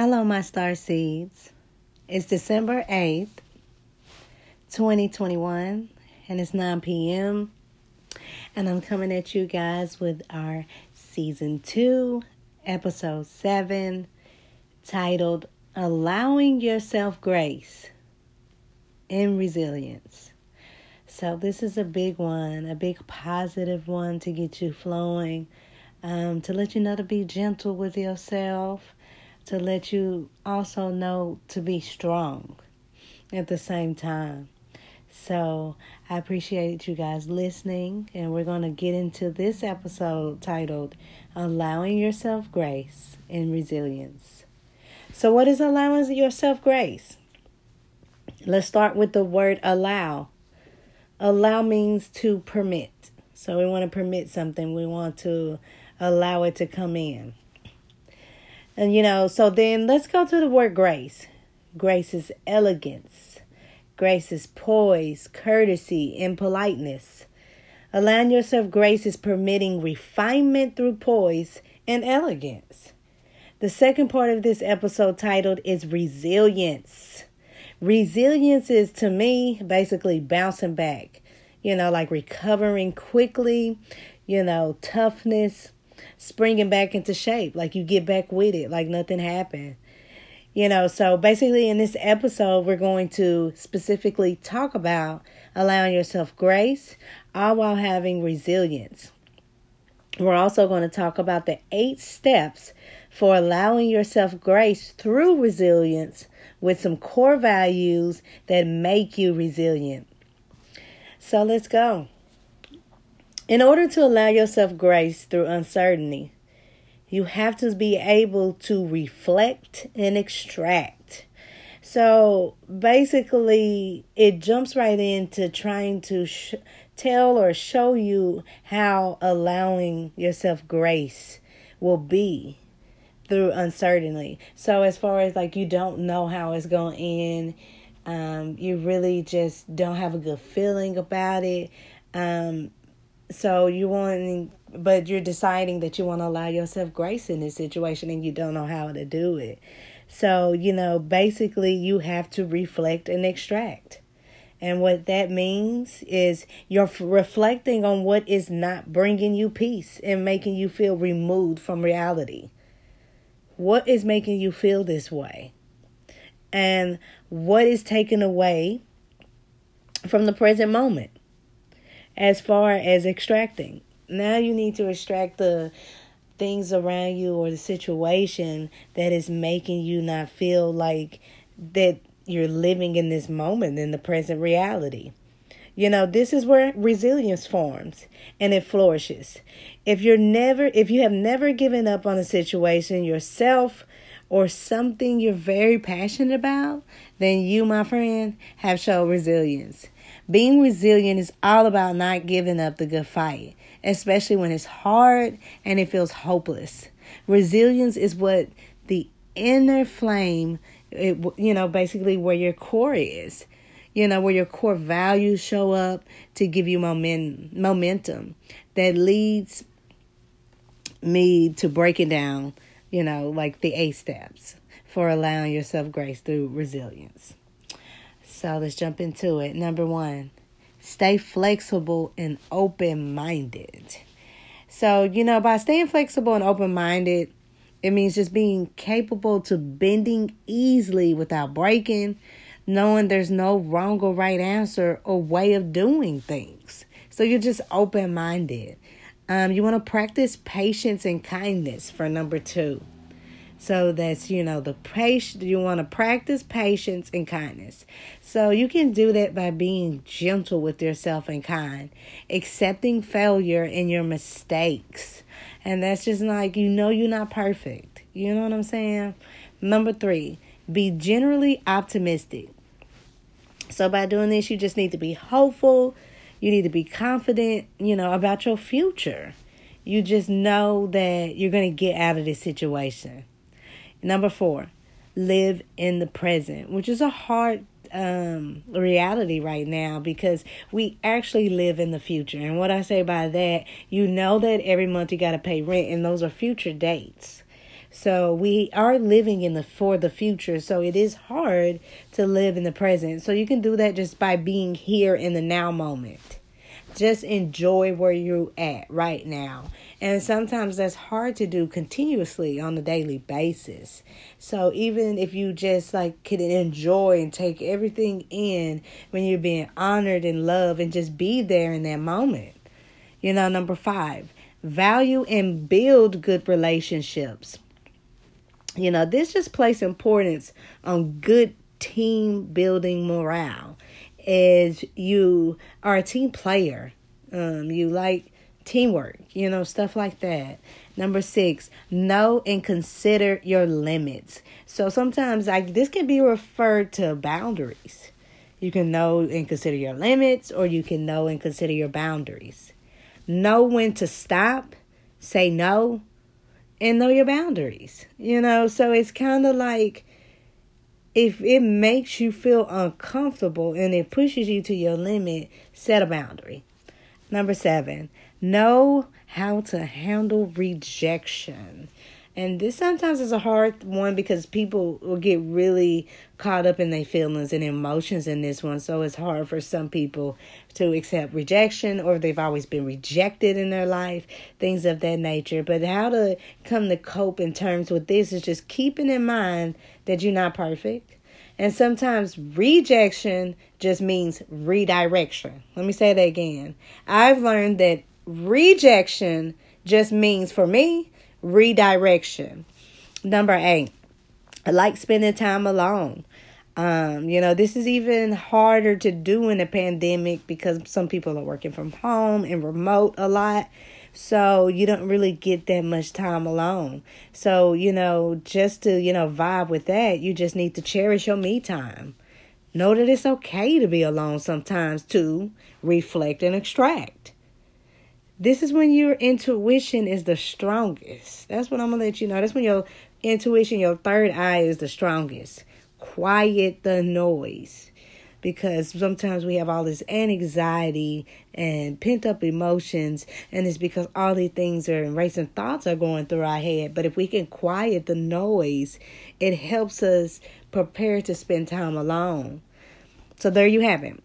Hello, my star seeds. It's December 8th, 2021, and it's 9 p.m. And I'm coming at you guys with our season 2, episode 7, titled Allowing Yourself Grace and Resilience. So, this is a big one, a big positive one to get you flowing, um, to let you know to be gentle with yourself to let you also know to be strong at the same time. So I appreciate you guys listening, and we're going to get into this episode titled Allowing Yourself Grace and Resilience. So, what is allowing yourself grace? Let's start with the word allow. Allow means to permit. So, we want to permit something, we want to allow it to come in. And you know, so then let's go to the word grace. Grace is elegance. Grace is poise, courtesy, and politeness. Allowing yourself grace is permitting refinement through poise and elegance. The second part of this episode titled is resilience. Resilience is to me basically bouncing back, you know, like recovering quickly, you know, toughness, springing back into shape. Like you get back with it, like nothing happened. You know, so basically in this episode, we're going to specifically talk about allowing yourself grace, all while having resilience. We're also going to talk about the eight steps for allowing yourself grace through resilience with some core values that make you resilient. So let's go. In order to allow yourself grace through uncertainty, you have to be able to reflect and extract. So basically, it jumps right into trying to sh- tell or show you how allowing yourself grace will be through uncertainty. So, as far as like you don't know how it's going to end, um, you really just don't have a good feeling about it. Um, so you want, but you're deciding that you want to allow yourself grace in this situation and you don't know how to do it. So, you know, basically you have to reflect and extract. And what that means is you're reflecting on what is not bringing you peace and making you feel removed from reality. What is making you feel this way? And what is taken away from the present moment? As far as extracting. Now you need to extract the things around you or the situation that is making you not feel like that you're living in this moment in the present reality. You know, this is where resilience forms and it flourishes. If you're never if you have never given up on a situation yourself or something you're very passionate about, then you, my friend, have shown resilience. Being resilient is all about not giving up the good fight, especially when it's hard and it feels hopeless. Resilience is what the inner flame, it, you know, basically where your core is, you know, where your core values show up to give you momentum, momentum that leads me to breaking down, you know, like the eight steps for allowing yourself grace through resilience. So let's jump into it. Number one, stay flexible and open minded. So, you know, by staying flexible and open minded, it means just being capable to bending easily without breaking, knowing there's no wrong or right answer or way of doing things. So you're just open minded. Um, you want to practice patience and kindness for number two. So that's, you know, the patience, you want to practice patience and kindness. So you can do that by being gentle with yourself and kind, accepting failure and your mistakes. And that's just like, you know, you're not perfect. You know what I'm saying? Number three, be generally optimistic. So by doing this, you just need to be hopeful. You need to be confident, you know, about your future. You just know that you're going to get out of this situation. Number four, live in the present, which is a hard um, reality right now because we actually live in the future. And what I say by that, you know that every month you got to pay rent, and those are future dates. So we are living in the for the future. So it is hard to live in the present. So you can do that just by being here in the now moment. Just enjoy where you're at right now. And sometimes that's hard to do continuously on a daily basis. So even if you just like can enjoy and take everything in when you're being honored and loved and just be there in that moment. You know, number five, value and build good relationships. You know, this just place importance on good team building morale as you are a team player. Um, you like teamwork, you know, stuff like that. Number six, know and consider your limits. So sometimes like this can be referred to boundaries. You can know and consider your limits, or you can know and consider your boundaries. Know when to stop, say no, and know your boundaries. You know, so it's kind of like if it makes you feel uncomfortable and it pushes you to your limit, set a boundary. Number seven, know how to handle rejection. And this sometimes is a hard one because people will get really caught up in their feelings and emotions in this one. So it's hard for some people to accept rejection or they've always been rejected in their life, things of that nature. But how to come to cope in terms with this is just keeping in mind that you're not perfect. And sometimes rejection just means redirection. Let me say that again. I've learned that rejection just means for me redirection. Number eight, I like spending time alone. Um, you know, this is even harder to do in a pandemic because some people are working from home and remote a lot. So you don't really get that much time alone. So, you know, just to, you know, vibe with that, you just need to cherish your me time. Know that it's okay to be alone sometimes to reflect and extract. This is when your intuition is the strongest. That's what I'm going to let you know. That's when your intuition, your third eye is the strongest. Quiet the noise. Because sometimes we have all this anxiety and pent up emotions, and it's because all these things are and racing thoughts are going through our head. But if we can quiet the noise, it helps us prepare to spend time alone. So there you have it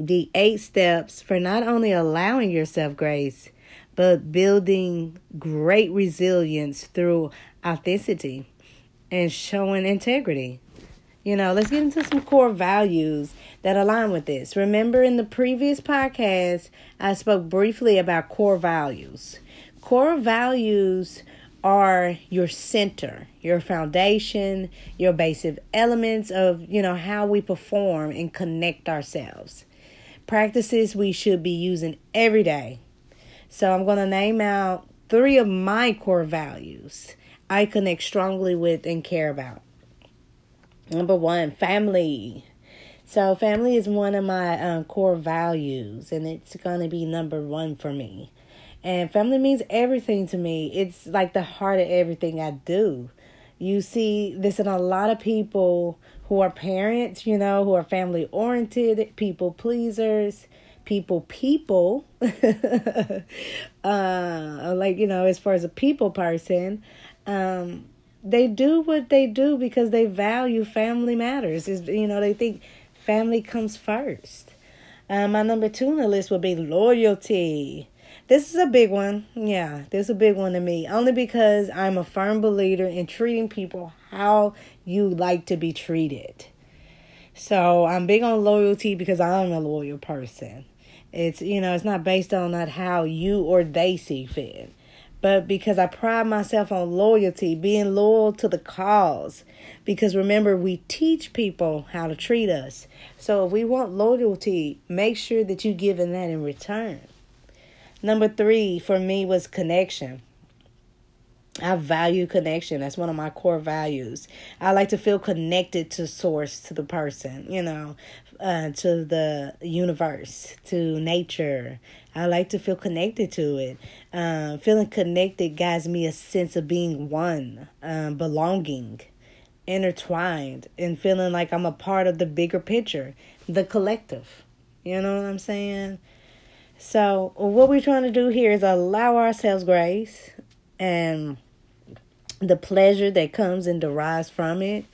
the eight steps for not only allowing yourself grace, but building great resilience through authenticity and showing integrity. You know, let's get into some core values that align with this. Remember, in the previous podcast, I spoke briefly about core values. Core values are your center, your foundation, your basic elements of, you know, how we perform and connect ourselves practices we should be using every day. So I'm going to name out three of my core values I connect strongly with and care about. Number one, family. So, family is one of my uh, core values, and it's going to be number one for me. And family means everything to me. It's like the heart of everything I do. You see this in a lot of people who are parents, you know, who are family oriented, people pleasers, people people. uh, like, you know, as far as a people person, um, they do what they do because they value family matters. Is you know, they think family comes first. Uh, my number two on the list would be loyalty. This is a big one. Yeah, this is a big one to me. Only because I'm a firm believer in treating people how you like to be treated. So I'm big on loyalty because I'm a loyal person. It's you know, it's not based on not how you or they see fit. But because I pride myself on loyalty, being loyal to the cause. Because remember, we teach people how to treat us. So if we want loyalty, make sure that you're giving that in return. Number three for me was connection. I value connection. That's one of my core values. I like to feel connected to source, to the person, you know, uh, to the universe, to nature. I like to feel connected to it. Um, feeling connected gives me a sense of being one, um, belonging, intertwined, and feeling like I'm a part of the bigger picture, the collective. You know what I'm saying? So, what we're trying to do here is allow ourselves grace and the pleasure that comes and derives from it.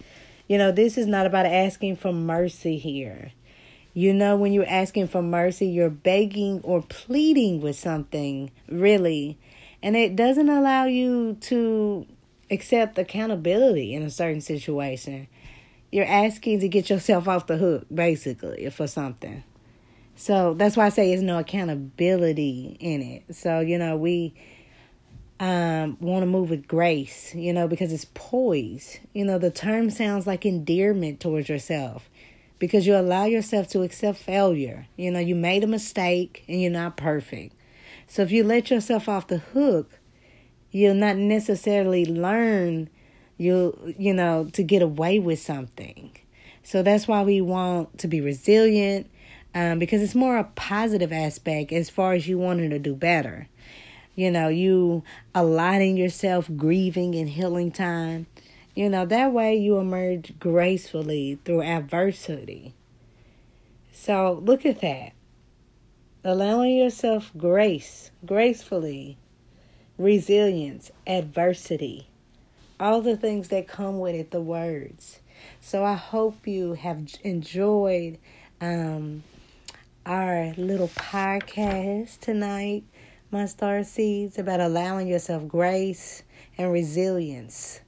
You know, this is not about asking for mercy here. You know, when you're asking for mercy, you're begging or pleading with something, really. And it doesn't allow you to accept accountability in a certain situation. You're asking to get yourself off the hook, basically, for something. So that's why I say there's no accountability in it. So, you know, we um, want to move with grace, you know, because it's poise. You know, the term sounds like endearment towards yourself because you allow yourself to accept failure. You know, you made a mistake and you're not perfect. So if you let yourself off the hook, you'll not necessarily learn you you know to get away with something. So that's why we want to be resilient um, because it's more a positive aspect as far as you wanting to do better. You know, you allotting yourself grieving and healing time you know, that way you emerge gracefully through adversity. So look at that. Allowing yourself grace, gracefully, resilience, adversity, all the things that come with it, the words. So I hope you have enjoyed um, our little podcast tonight, my star seeds, about allowing yourself grace and resilience.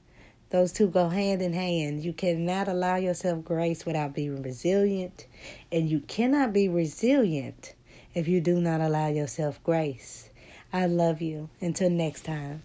Those two go hand in hand. You cannot allow yourself grace without being resilient, and you cannot be resilient if you do not allow yourself grace. I love you. Until next time.